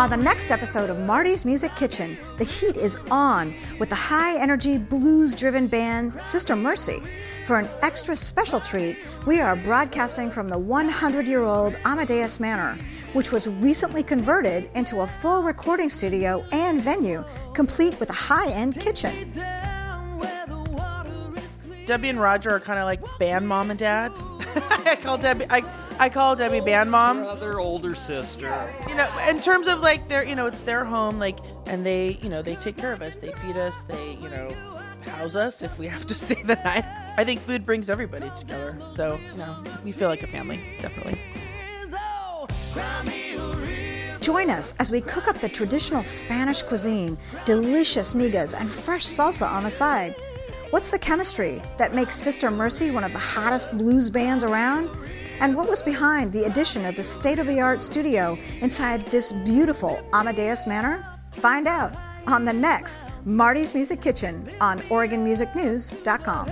On the next episode of Marty's Music Kitchen, the heat is on with the high energy blues driven band Sister Mercy. For an extra special treat, we are broadcasting from the 100 year old Amadeus Manor, which was recently converted into a full recording studio and venue, complete with a high end kitchen. Debbie and Roger are kind of like band mom and dad. I call Debbie. I, I call Debbie oh, band mom. Brother, older sister. You know, in terms of like their, you know, it's their home, like, and they, you know, they take care of us. They feed us. They, you know, house us if we have to stay the night. I think food brings everybody together. So, you know, we feel like a family, definitely. Join us as we cook up the traditional Spanish cuisine, delicious migas, and fresh salsa on the side. What's the chemistry that makes Sister Mercy one of the hottest blues bands around? And what was behind the addition of the state of the art studio inside this beautiful Amadeus Manor? Find out on the next Marty's Music Kitchen on OregonMusicNews.com.